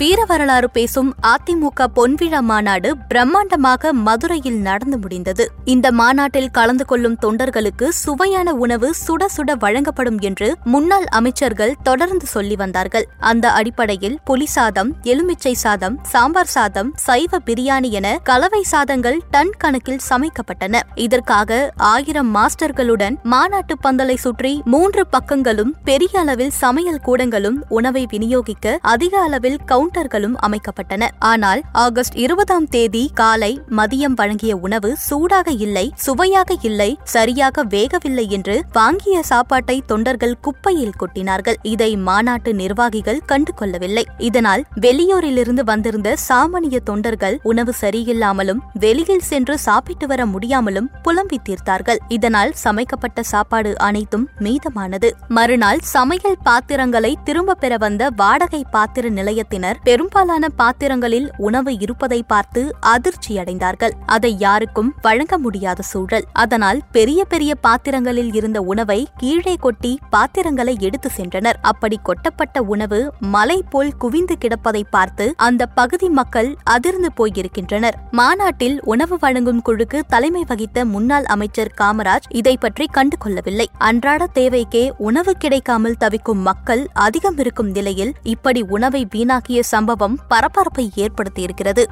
வீர வரலாறு பேசும் அதிமுக பொன்விழா மாநாடு பிரம்மாண்டமாக மதுரையில் நடந்து முடிந்தது. இந்த மாநாட்டில் கலந்து கொள்ளும் தொண்டர்களுக்கு சுவையான உணவு சுட சுட வழங்கப்படும் என்று முன்னாள் அமைச்சர்கள் தொடர்ந்து சொல்லி வந்தார்கள். அந்த அடிப்படையில் புலி சாதம் எலுமிச்சை சாதம் சாம்பார் சாதம் சைவ பிரியாணி என கலவை சாதங்கள் டன் கணக்கில் சமைக்கப்பட்டன. இதற்காக ஆயிரம் மாஸ்டர்களுடன் மாநாட்டு பந்தலை சுற்றி மூன்று பக்கங்களும் பெரிய அளவில் சமையல் கூடங்களும் உணவை விநியோகிக்க அதிக அளவில் கவுண்ட் கவுண்டர்களும் அமைக்கப்பட்டன. ஆனால் ஆகஸ்ட் இருபதாம் தேதி காலை மதியம் வழங்கிய உணவு சூடாக இல்லை சுவையாக இல்லை சரியாக வேகவில்லை என்று வாங்கிய சாப்பாட்டை தொண்டர்கள் குப்பையில் கொட்டினார்கள். இதை மாநாட்டு நிர்வாகிகள் கண்டு கொள்ளவில்லை. இதனால் வெளியூரிலிருந்து வந்திருந்த சாமானிய தொண்டர்கள் உணவு சரியில்லாமலும் வெளியில் சென்று சாப்பிட்டு வர முடியாமலும் புலம்பி தீர்த்தார்கள். இதனால் சமைக்கப்பட்ட சாப்பாடு அனைத்தும் மீதமானது. மறுநாள் சமையல் பாத்திரங்களை திரும்ப பெற வந்த வாடகை பாத்திர நிலையத்தினர் பெரும்பாலான பாத்திரங்களில் உணவு இருப்பதை பார்த்து அதிர்ச்சியடைந்தார்கள். அதை யாருக்கும் வழங்க முடியாத சூழல். அதனால் பெரிய பெரிய பாத்திரங்களில் இருந்த உணவை கீழே கொட்டி பாத்திரங்களை எடுத்து சென்றனர். அப்படி கொட்டப்பட்ட உணவு மலை போல் குவிந்து கிடப்பதை பார்த்து அந்த பகுதி மக்கள் அதிர்ந்து போயிருக்கின்றனர். மாநாட்டில் உணவு வழங்கும் குழுக்கு தலைமை வகித்த முன்னாள் அமைச்சர் காமராஜ் இதை பற்றி கண்டு கொள்ளவில்லை அன்றாட தேவைக்கே உணவு கிடைக்காமல் தவிக்கும் மக்கள் அதிகம் இருக்கும் நிலையில் இப்படி உணவை வீணாக்கிய சம்பவம் பரபரப்பை ஏற்படுத்தியிருக்கிறது.